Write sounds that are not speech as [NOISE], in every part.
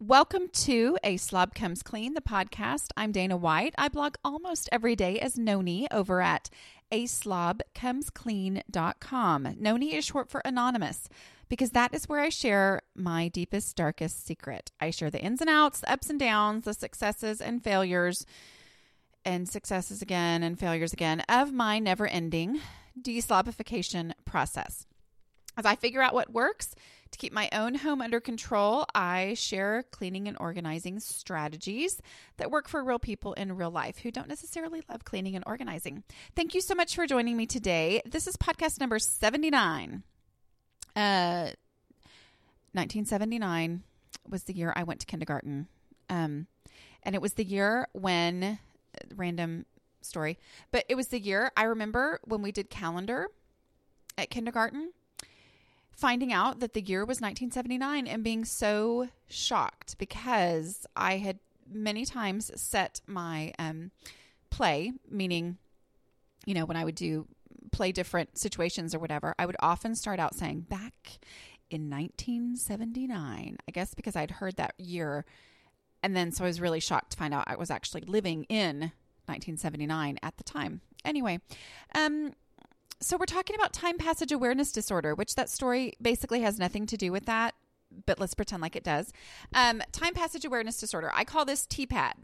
Welcome to A Slob Comes Clean, the podcast. I'm Dana White. I blog almost every day as Nony over at aslobcomesclean.com. Nony is short for anonymous because that is where I share my deepest, darkest secret. I share the ins and outs, the ups and downs, the successes and failures, and successes again and failures again of my never ending deslobification process. As I figure out what works, to keep my own home under control, I share cleaning and organizing strategies that work for real people in real life who don't necessarily love cleaning and organizing. Thank you so much for joining me today. This is podcast number 79. Uh 1979 was the year I went to kindergarten. Um and it was the year when random story, but it was the year I remember when we did calendar at kindergarten finding out that the year was 1979 and being so shocked because I had many times set my um, play, meaning, you know, when I would do play different situations or whatever, I would often start out saying back in 1979, I guess because I'd heard that year. And then so I was really shocked to find out I was actually living in 1979 at the time. Anyway, um, so we're talking about time passage awareness disorder, which that story basically has nothing to do with that, but let's pretend like it does. Um, time passage awareness disorder. I call this TPAD.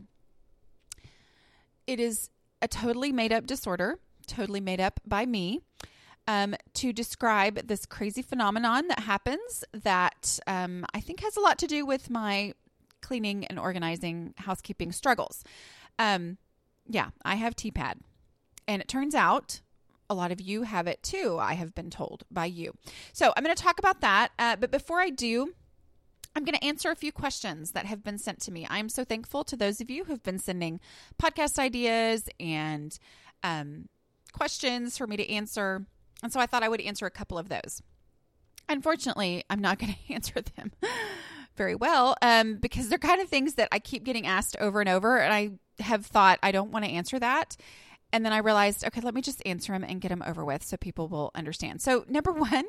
It is a totally made up disorder, totally made up by me. Um, to describe this crazy phenomenon that happens that um, I think has a lot to do with my cleaning and organizing housekeeping struggles. Um, yeah, I have TPAD. And it turns out a lot of you have it too, I have been told by you. So I'm going to talk about that. Uh, but before I do, I'm going to answer a few questions that have been sent to me. I'm so thankful to those of you who've been sending podcast ideas and um, questions for me to answer. And so I thought I would answer a couple of those. Unfortunately, I'm not [LAUGHS] going to answer them very well um, because they're kind of things that I keep getting asked over and over. And I have thought I don't want to answer that. And then I realized, okay, let me just answer them and get them over with so people will understand. So, number [LAUGHS] one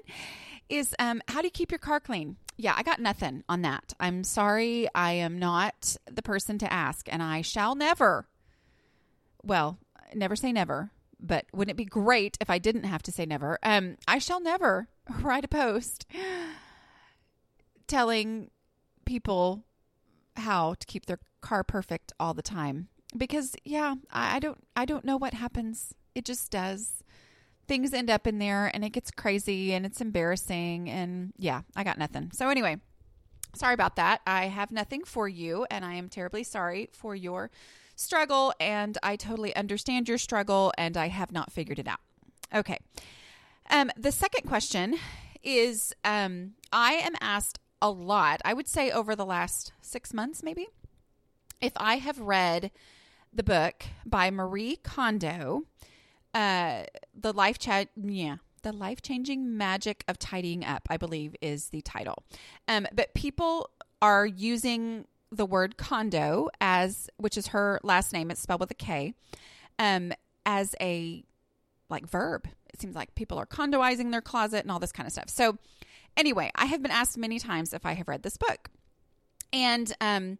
is um, how do you keep your car clean? Yeah, I got nothing on that. I'm sorry. I am not the person to ask, and I shall never, well, never say never, but wouldn't it be great if I didn't have to say never? Um, I shall never [LAUGHS] write a post telling people how to keep their car perfect all the time because yeah, I, I don't I don't know what happens. It just does. Things end up in there and it gets crazy and it's embarrassing and yeah, I got nothing. So anyway, sorry about that. I have nothing for you and I am terribly sorry for your struggle and I totally understand your struggle and I have not figured it out. Okay. Um, the second question is um, I am asked a lot, I would say over the last six months, maybe, if I have read the book by Marie Kondo, uh, the life chat, yeah, the life changing magic of tidying up. I believe is the title. Um, but people are using the word Kondo as, which is her last name. It's spelled with a K, um, as a like verb. It seems like people are condoizing their closet and all this kind of stuff. So, anyway, I have been asked many times if I have read this book, and um,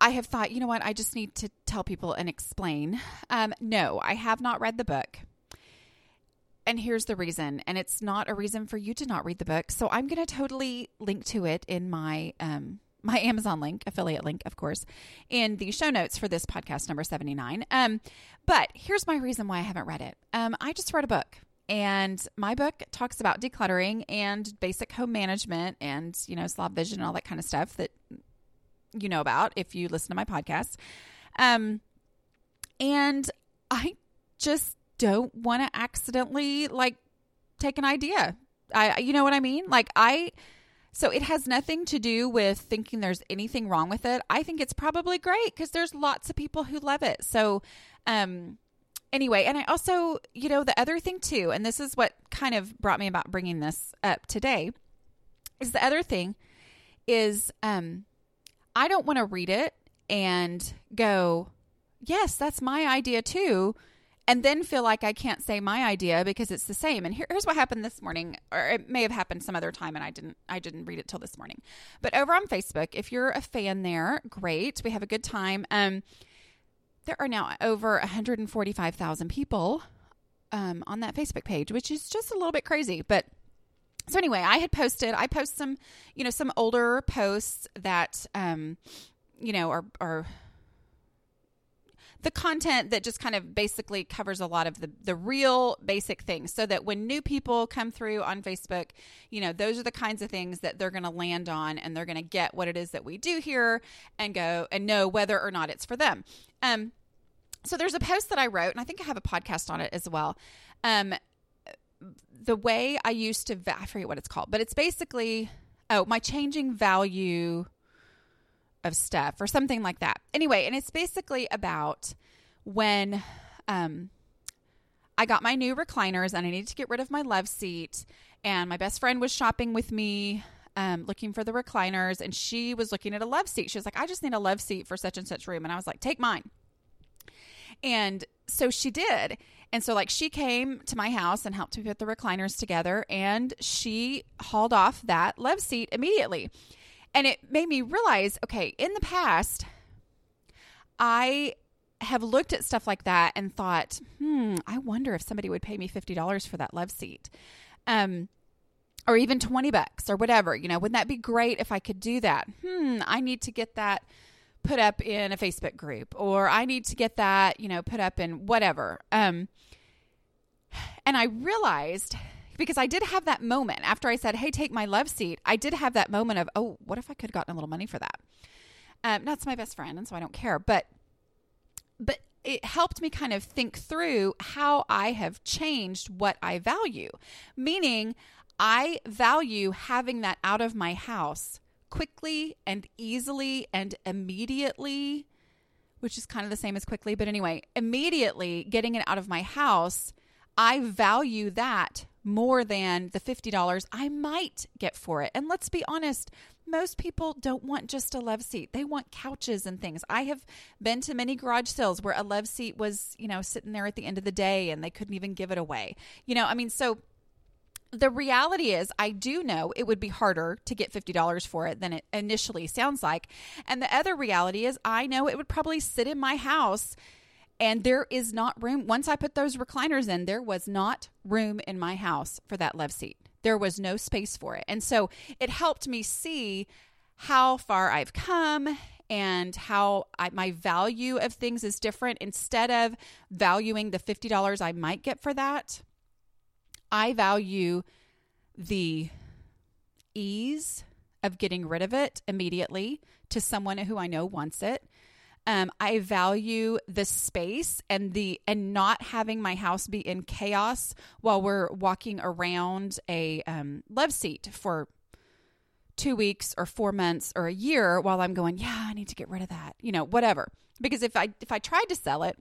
I have thought, you know what, I just need to tell people and explain. Um, no, I have not read the book. And here's the reason. And it's not a reason for you to not read the book. So I'm going to totally link to it in my um, my Amazon link, affiliate link, of course, in the show notes for this podcast number 79. Um, but here's my reason why I haven't read it. Um, I just read a book. And my book talks about decluttering and basic home management and, you know, slob vision and all that kind of stuff that you know about if you listen to my podcast. Um, and I just don't want to accidentally like take an idea. I, you know what I mean? Like I, so it has nothing to do with thinking there's anything wrong with it. I think it's probably great because there's lots of people who love it. So, um, anyway, and I also, you know, the other thing too, and this is what kind of brought me about bringing this up today, is the other thing is, um, I don't want to read it and go, yes, that's my idea too. and then feel like I can't say my idea because it's the same. And here, here's what happened this morning, or it may have happened some other time, and I didn't I didn't read it till this morning. But over on Facebook, if you're a fan there, great, we have a good time. Um, there are now over 145,000 people um, on that Facebook page, which is just a little bit crazy, but so anyway, I had posted, I post some, you know, some older posts that, um, you know, are, are the content that just kind of basically covers a lot of the, the real basic things so that when new people come through on Facebook, you know, those are the kinds of things that they're going to land on and they're going to get what it is that we do here and go and know whether or not it's for them. Um, so there's a post that I wrote, and I think I have a podcast on it as well. Um, the way I used to, I forget what it's called, but it's basically, oh, my changing value of stuff or something like that. Anyway, and it's basically about when um, I got my new recliners and I needed to get rid of my love seat, and my best friend was shopping with me. Um, looking for the recliners, and she was looking at a love seat. She was like, I just need a love seat for such and such room. And I was like, Take mine. And so she did. And so, like, she came to my house and helped me put the recliners together, and she hauled off that love seat immediately. And it made me realize okay, in the past, I have looked at stuff like that and thought, hmm, I wonder if somebody would pay me $50 for that love seat. Um, or even 20 bucks or whatever. You know, wouldn't that be great if I could do that? Hmm, I need to get that put up in a Facebook group or I need to get that, you know, put up in whatever. Um and I realized because I did have that moment after I said, "Hey, take my love seat." I did have that moment of, "Oh, what if I could have gotten a little money for that?" Um, that's my best friend, and so I don't care. But, but it helped me kind of think through how I have changed what I value. Meaning, I value having that out of my house quickly and easily and immediately, which is kind of the same as quickly, but anyway, immediately getting it out of my house, I value that more than the $50 I might get for it. And let's be honest, most people don't want just a love seat. They want couches and things. I have been to many garage sales where a love seat was, you know, sitting there at the end of the day and they couldn't even give it away. You know, I mean, so the reality is, I do know it would be harder to get $50 for it than it initially sounds like. And the other reality is, I know it would probably sit in my house and there is not room. Once I put those recliners in, there was not room in my house for that love seat. There was no space for it. And so it helped me see how far I've come and how I, my value of things is different. Instead of valuing the $50 I might get for that, I value the ease of getting rid of it immediately to someone who I know wants it. Um, I value the space and the and not having my house be in chaos while we're walking around a um, love seat for two weeks or four months or a year while I'm going, yeah, I need to get rid of that, you know, whatever. Because if I if I tried to sell it,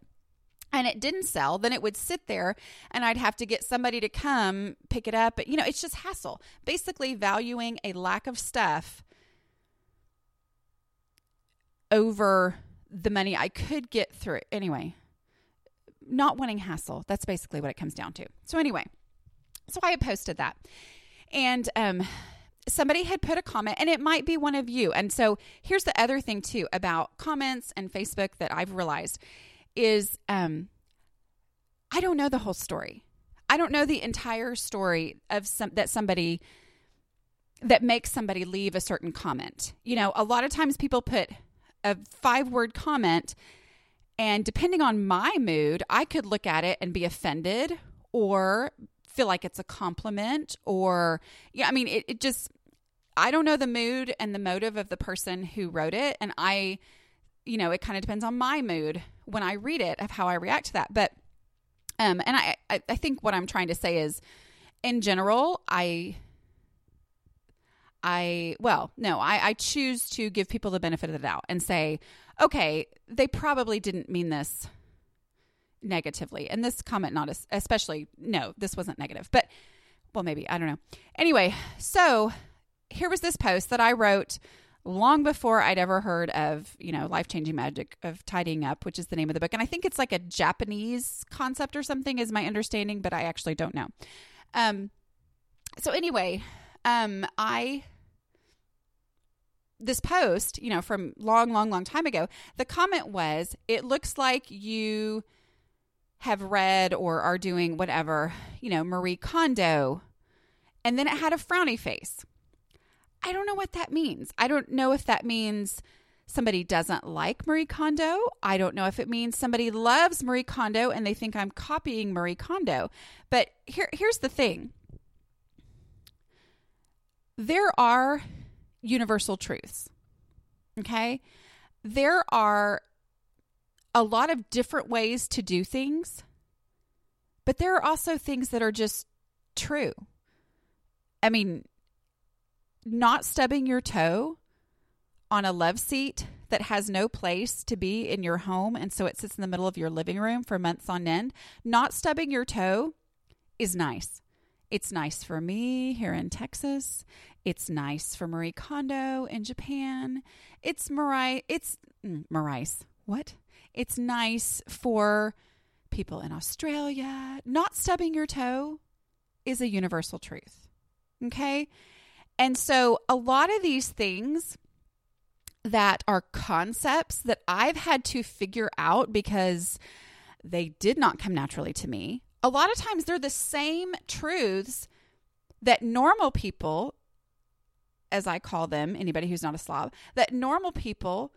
and it didn't sell, then it would sit there and I'd have to get somebody to come pick it up. But, you know, it's just hassle. Basically, valuing a lack of stuff over the money I could get through. Anyway, not wanting hassle. That's basically what it comes down to. So, anyway, so I had posted that. And, um, somebody had put a comment and it might be one of you. And so here's the other thing too about comments and Facebook that I've realized is um, I don't know the whole story. I don't know the entire story of some that somebody that makes somebody leave a certain comment. You know, a lot of times people put a five word comment, and depending on my mood, I could look at it and be offended or feel like it's a compliment or, yeah, I mean, it, it just, I don't know the mood and the motive of the person who wrote it. And I, you know, it kind of depends on my mood when I read it of how I react to that. But, um, and I, I, I think what I'm trying to say is, in general, I, I, well, no, I, I choose to give people the benefit of the doubt and say, okay, they probably didn't mean this negatively. And this comment, not especially, no, this wasn't negative, but, well, maybe, I don't know. Anyway, so here was this post that I wrote long before I'd ever heard of, you know, life changing magic of tidying up, which is the name of the book. And I think it's like a Japanese concept or something, is my understanding, but I actually don't know. Um, so anyway, um, I this post, you know, from long, long, long time ago, the comment was, "It looks like you have read or are doing whatever, you know, Marie Kondo," and then it had a frowny face. I don't know what that means. I don't know if that means somebody doesn't like Marie Kondo. I don't know if it means somebody loves Marie Kondo and they think I'm copying Marie Kondo. But here, here's the thing there are universal truths. Okay. There are a lot of different ways to do things, but there are also things that are just true. I mean, not stubbing your toe on a love seat that has no place to be in your home and so it sits in the middle of your living room for months on end, not stubbing your toe is nice. It's nice for me here in Texas. It's nice for Marie Kondo in Japan. It's Marai it's mm. What? It's nice for people in Australia. Not stubbing your toe is a universal truth. Okay? And so a lot of these things that are concepts that I've had to figure out because they did not come naturally to me. A lot of times they're the same truths that normal people, as I call them, anybody who's not a slob, that normal people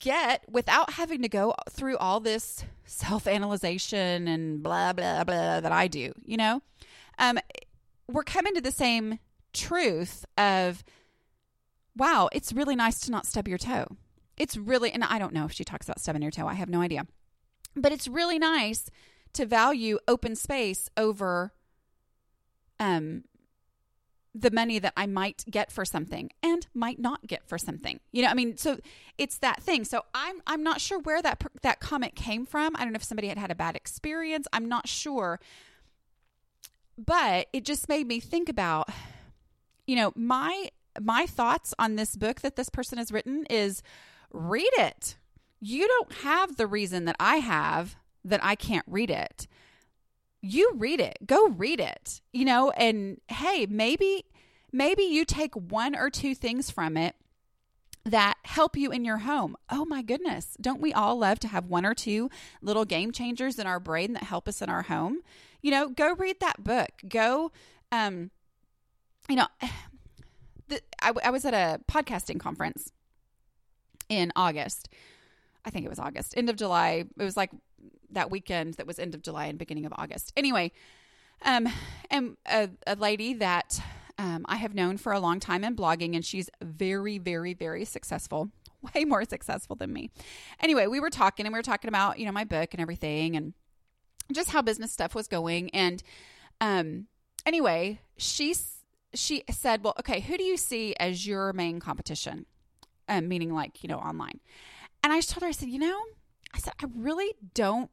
get without having to go through all this self analyzation and blah, blah, blah that I do, you know? Um, we're coming to the same truth of, wow, it's really nice to not stub your toe. It's really, and I don't know if she talks about stubbing your toe, I have no idea. But it's really nice to value open space over um, the money that I might get for something and might not get for something. You know, I mean, so it's that thing. So I'm I'm not sure where that that comment came from. I don't know if somebody had had a bad experience. I'm not sure. But it just made me think about you know, my my thoughts on this book that this person has written is read it. You don't have the reason that I have that I can't read it. You read it. Go read it. You know, and hey, maybe maybe you take one or two things from it that help you in your home. Oh my goodness. Don't we all love to have one or two little game changers in our brain that help us in our home? You know, go read that book. Go um you know, [SIGHS] the, I, I was at a podcasting conference in August. I think it was August, end of July. It was like that weekend that was end of July and beginning of August. Anyway, um, and a, a lady that um, I have known for a long time in blogging, and she's very, very, very successful, [LAUGHS] way more successful than me. Anyway, we were talking, and we were talking about you know my book and everything, and just how business stuff was going. And um, anyway, she's she said, Well, okay, who do you see as your main competition? Um, meaning like, you know, online. And I just told her, I said, You know, I said, I really don't,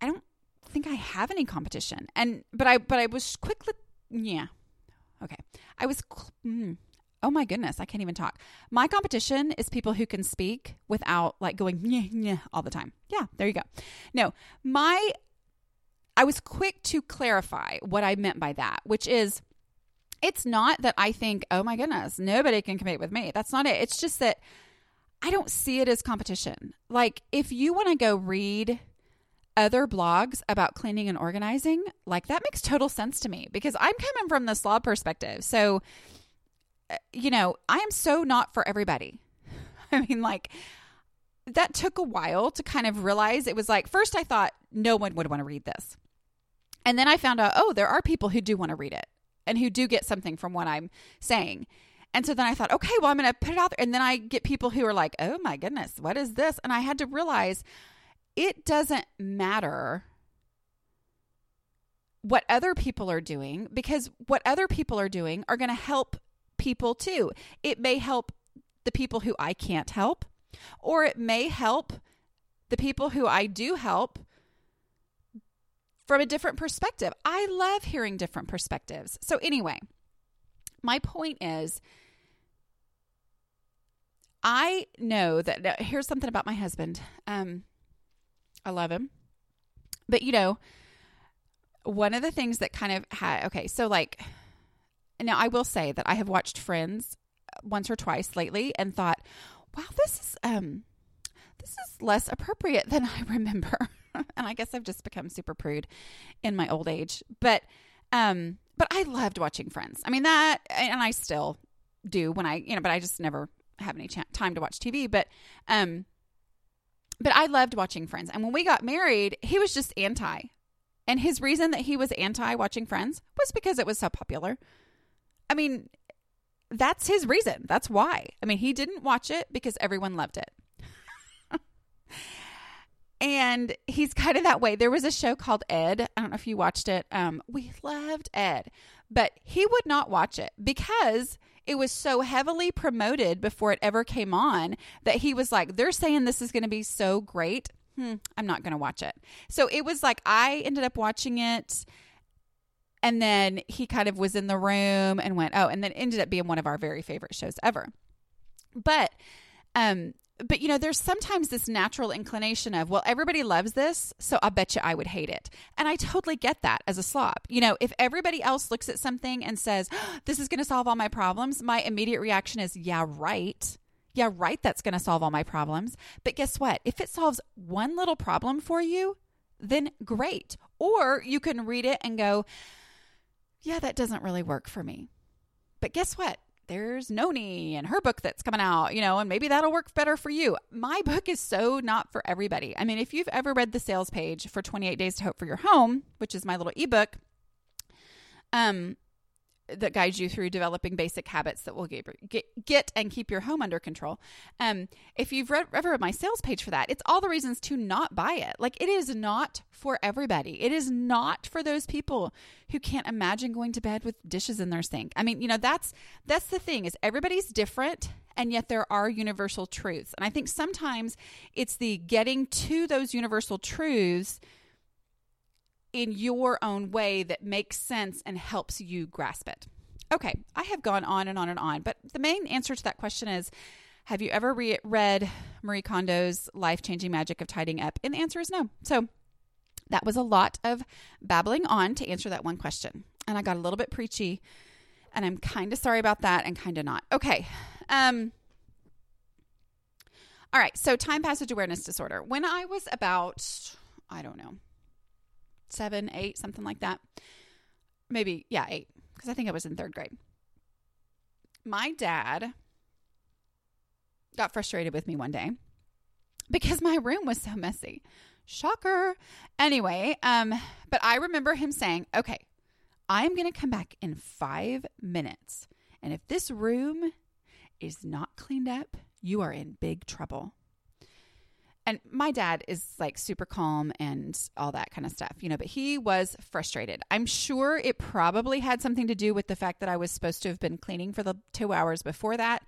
I don't think I have any competition. And, but I, but I was quickly, yeah. Okay. I was, mm, oh my goodness, I can't even talk. My competition is people who can speak without like going, all the time. Yeah, there you go. No, my I was quick to clarify what I meant by that, which is it's not that I think, oh my goodness, nobody can compete with me. That's not it. It's just that I don't see it as competition. Like, if you want to go read other blogs about cleaning and organizing, like that makes total sense to me because I'm coming from the slob perspective. So, uh, you know, I am so not for everybody. [LAUGHS] I mean, like, that took a while to kind of realize it was like, first I thought no one would want to read this. And then I found out, oh, there are people who do want to read it and who do get something from what I'm saying. And so then I thought, okay, well, I'm going to put it out there. And then I get people who are like, oh my goodness, what is this? And I had to realize it doesn't matter what other people are doing because what other people are doing are going to help people too. It may help the people who I can't help, or it may help the people who I do help from a different perspective. I love hearing different perspectives. So, anyway, my point is I know that here's something about my husband. Um, I love him, but you know, one of the things that kind of had okay, so like now I will say that I have watched Friends once or twice lately and thought, wow, this is um this is less appropriate than I [LAUGHS] remember. [LAUGHS] and I guess I've just become super prude in my old age. But um but I loved watching Friends. I mean that and I still do when I, you know, but I just never have any time to watch TV, but um but I loved watching Friends. And when we got married, he was just anti. And his reason that he was anti watching Friends was because it was so popular. I mean, that's his reason. That's why. I mean, he didn't watch it because everyone loved it. [LAUGHS] and he's [LAUGHS] kind of that way. There was a show called Ed. I don't know if you watched it. Um, we loved Ed, but he would not watch it because it was so heavily promoted before it ever came on that he was like, they're saying this is going to be so great. Hmm, I'm not going to watch it. So it was like I ended up watching it and then he kind of was in the room and went, oh, and then ended up being one of our very favorite shows ever. But, um, but you know, there's sometimes this natural inclination of, well, everybody loves this, so I bet you I would hate it. And I totally get that as a slob. You know, if everybody else looks at something and says, [GASPS] this is going to solve all my problems, my immediate reaction is, yeah, right. Yeah, right, that's going to solve all my problems. But guess what? If it solves one little problem for you, then great. Or you can read it and go, yeah, that doesn't really work for me. But guess what? There's Nony and her book that's coming out, you know, and maybe that'll work better for you. My book is so not for everybody. I mean, if you've ever read the sales page for 28 Days to Hope for Your Home, which is my little ebook, um, that guides you through developing basic habits that will get, get, and keep your home under control. Um, if you've read, ever read my sales page for that, it's all the reasons to not buy it. Like it is not for everybody. It is not for those people who can't imagine going to bed with dishes in their sink. I mean, you know, that's that's the thing is everybody's different and yet there are universal truths. And I think sometimes it's the getting to those universal truths in your own way that makes sense and helps you grasp it. Okay, I have gone on and on and on, but the main answer to that question is Have you ever re- read Marie Kondo's Life Changing Magic of Tidying Up? And the answer is no. So that was a lot of babbling on to answer that one question. And I got a little bit preachy, and I'm kind of sorry about that and kind of not. Okay. Um, all right, so time passage awareness disorder. When I was about, I don't know, seven, eight, something like that. Maybe, yeah, eight, because I think I was in third grade. My dad got frustrated with me one day because my room was so messy. Shocker. Anyway, um, but I remember him saying, okay, I'm going to come back in five minutes. And if this room is not cleaned up, you are in big trouble and my dad is like super calm and all that kind of stuff, you know, but he was frustrated. I'm sure it probably had something to do with the fact that I was supposed to have been cleaning for the two hours before that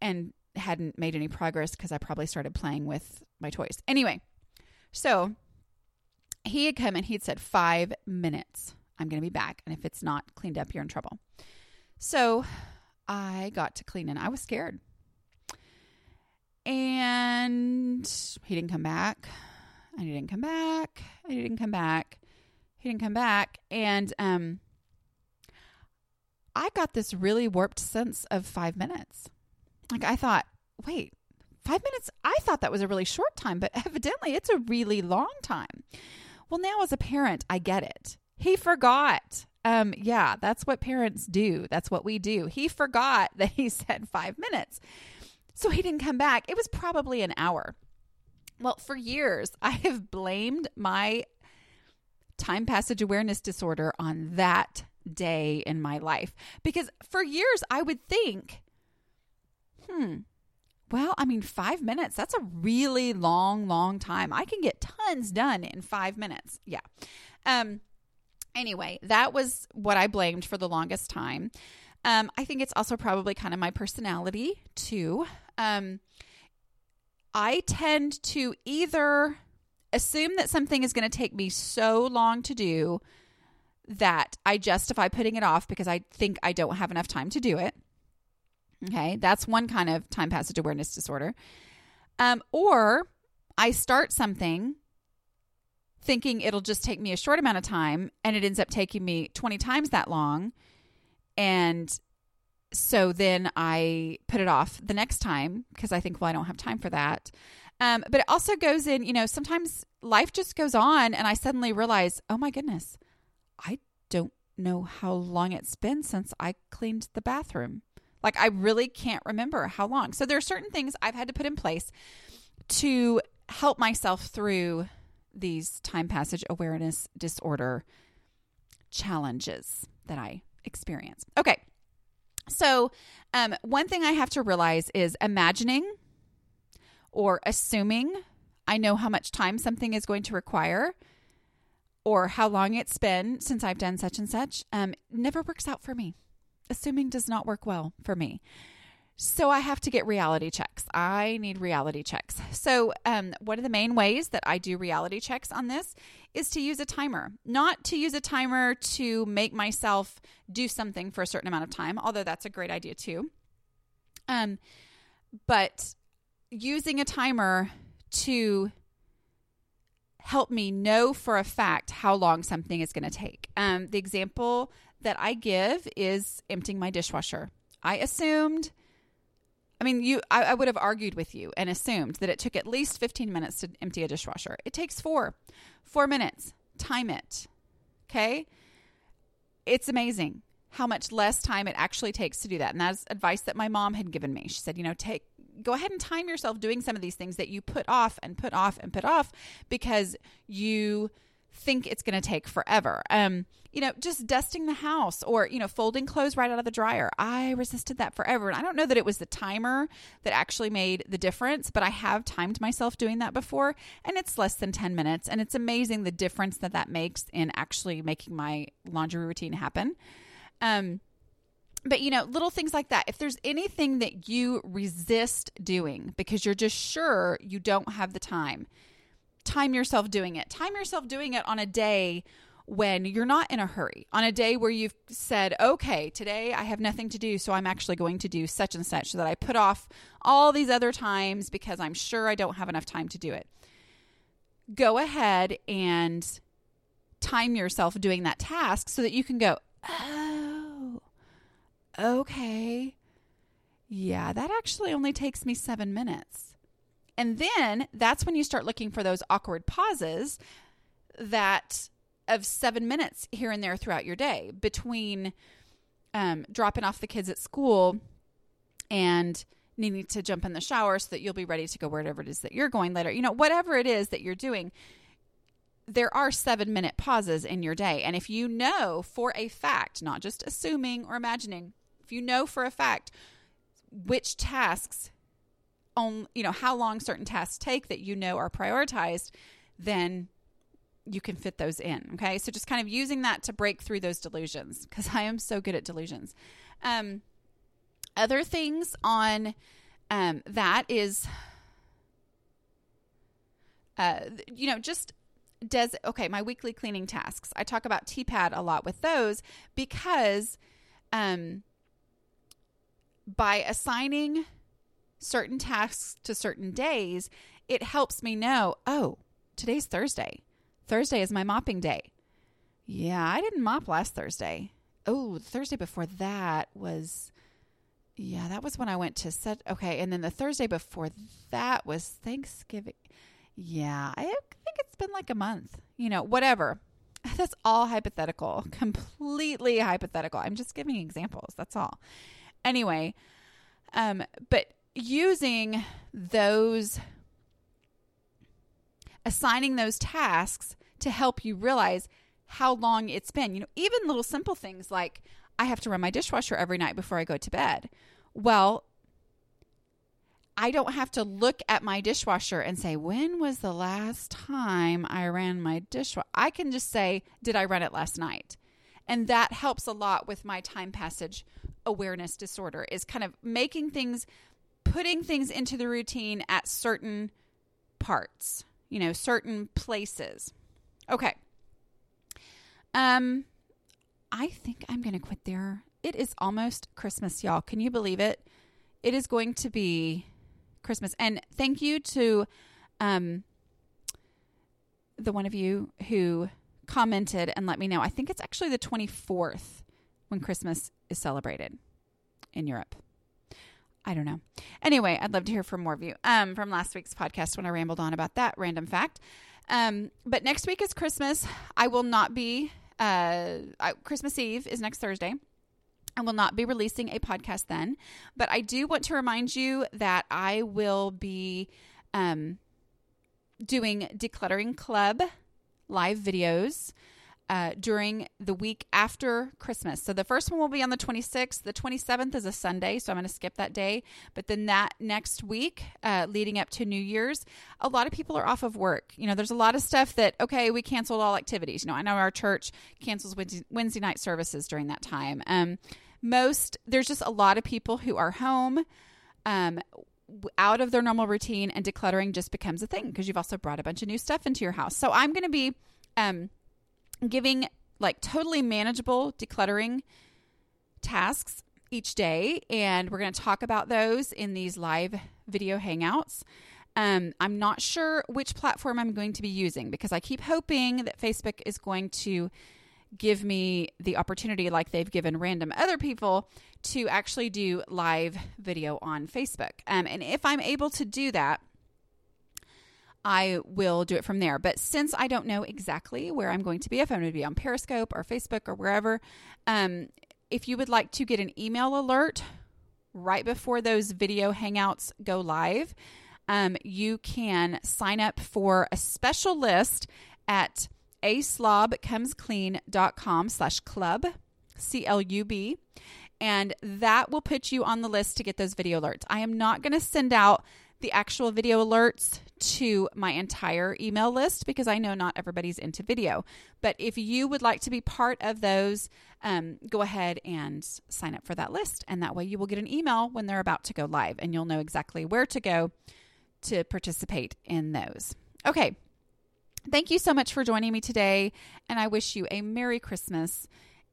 and hadn't made any progress because I probably started playing with my toys. Anyway, so he had come and he'd said, Five minutes. I'm going to be back. And if it's not cleaned up, you're in trouble. So I got to clean and I was scared. And he didn't come back. And he didn't come back. And he didn't come back. He didn't come back. And um I got this really warped sense of five minutes. Like I thought, wait, five minutes? I thought that was a really short time, but [LAUGHS] evidently it's a really long time. Well, now as a parent, I get it. He forgot. Um, yeah, that's what parents do. That's what we do. He forgot [LAUGHS] that he said five minutes. So he didn't come back. It was probably an hour. Well, for years, [LAUGHS] I have blamed my time passage awareness disorder on that day in my life because for years I would think, hmm, well, I mean, five minutes, that's a really long, long time. I can get tons done in five minutes. Yeah. Um, anyway, that was what I blamed for the longest time. Um, I think it's also probably kind of my personality too. Um, I tend to either assume that something is going to take me so long to do that I justify putting it off because I think I don't have enough time to do it. Okay, that's one kind of time passage awareness disorder. Um, or I start something thinking it'll just take me a short amount of time and it ends up taking me 20 times that long. And so then I put it off the next time because I think, well, I don't have time for that. Um, but it also goes in, you know, sometimes life just goes on and I suddenly realize, oh my goodness, I don't know how long it's been since I cleaned the bathroom. Like, I really can't remember how long. So, there are certain things I've had to put in place to help myself through these time passage awareness disorder challenges that I experience. Okay. So, um, one thing I have to realize is imagining or assuming I know how much time something is going to require or how long it's been since I've done such and such um, never works out for me. Assuming does not work well for me. So I have to get reality checks. I need reality checks. So, um, one of the main ways that I do reality checks on this is to use a timer. Not to use a timer to make myself do something for a certain amount of time, although that's a great idea too. Um, but using a timer to help me know for a fact how long something is going to take. Um, the example that I give is emptying my dishwasher. I assumed, I mean, you, I, I would have argued with you and assumed that it took at least 15 minutes to empty a dishwasher. It takes four, four minutes. Time it. Okay. It's amazing how much less time it actually takes to do that. And that's advice that my mom had given me. She said, you know, take, go ahead and time yourself doing some of these things that you put off and put off and put off because you think it's going to take forever. Um, you know, just dusting the house or, you know, folding clothes right out of the dryer. I resisted that forever. And I don't know that it was the timer that actually made the difference, but I have timed myself doing that before and it's less than 10 minutes. And it's amazing the difference that that makes in actually making my laundry routine happen. Um, but you know, little things like that. If there's anything that you resist doing because you're just sure you don't have the time, time yourself doing it. Time yourself doing it on a day when you're not in a hurry, on a day where you've said, okay, today I have nothing to do, so I'm actually going to do such and such so that I put off all these other times because I'm sure I don't have enough time to do it. Go ahead and time yourself doing that task so that you can go, oh, okay. Yeah, that actually only takes me seven minutes. And then that's when you start looking for those awkward pauses that of seven minutes here and there throughout your day between um, dropping off the kids at school and needing to jump in the shower so that you'll be ready to go wherever it is that you're going later. You know, whatever it is that you're doing, there are seven minute pauses in your day. And if you know for a fact, not just assuming or imagining, if you know for a fact which tasks on you know how long certain tasks take that you know are prioritized then you can fit those in okay? So just kind of using that to break through those delusions because [LAUGHS] i am so good at delusions. Um other things on um that is uh you know just does okay my weekly cleaning tasks. I talk about tpad a lot with those because um by assigning certain tasks to certain days, it helps me know, oh, today's Thursday. Thursday is my mopping day. Yeah, I didn't mop last Thursday. Oh, the Thursday before that was yeah, that was when I went to set okay, and then the Thursday before that was Thanksgiving. Yeah, I think it's been like a month. You know, whatever. [LAUGHS] That's all hypothetical. [LAUGHS] Completely hypothetical. I'm just giving examples. That's all. Anyway, um but using those, assigning those tasks to help you realize how long it's been. You know, even little simple things like I have to run my dishwasher every night before I go to bed. Well, I don't have to look at my dishwasher and say, when was the last time I ran my dishwasher? I can just say, did I run it last night? And that helps a lot with my time passage awareness disorder, is kind of making things putting things into the routine at certain parts, you know, certain places. Okay. Um I think I'm going to quit there. It is almost Christmas, y'all. Can you believe it? it is going to be Christmas. And thank you to um, the one of you who commented and let me know. I think it's actually the 24th when Christmas is celebrated in Europe. I don't know. Anyway, I'd love to hear from more of you um, from last week's podcast when I rambled on about that random fact. Um, but next week is Christmas. I will not be, uh, I, Christmas Eve is next Thursday. I will not be releasing a podcast then, but I do want to remind you that I will be um, doing Decluttering Club live videos uh, during the week after Christmas. So the first one will be on the 26th. The 27th is a Sunday, so I'm going to skip that day. But then that next week, uh, leading up to New Year's, a lot of people are off of work. You know, there's a lot of stuff that, okay, we canceled all activities. You know, I know our church cancels Wednesday, Wednesday night services during that time. Um, most, there's just a lot of people who are home. Um, out of their normal routine and decluttering just becomes a thing because you've also brought a bunch of new stuff into your house. So I'm going to be um, giving like totally manageable decluttering tasks each day, and we're going to talk about those in these live video hangouts. Um, I'm not sure which platform I'm going to be using because I keep hoping that Facebook is going to give me the opportunity, like they've given random other people, to actually do live video on Facebook. Um, and if I'm able to do that, I will do it from there. But since I don't know exactly where I'm going to be, if I'm going to be on Periscope or Facebook or wherever, um, if you would like to get an email alert right before those video hangouts go live, um, you can sign up for a special list at aslobcomesclean.com slash club, C-L-U-B, and that will put you on the list to get those video alerts. I am not going to send out the actual video alerts to my entire email list because I know not everybody's into video. But if you would like to be part of those, um, go ahead and sign up for that list. And that way you will get an email when they're about to go live and you'll know exactly where to go to participate in those. Okay. Thank you so much for joining me today. And I wish you a Merry Christmas.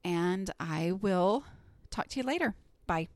And I will talk to you later. Bye.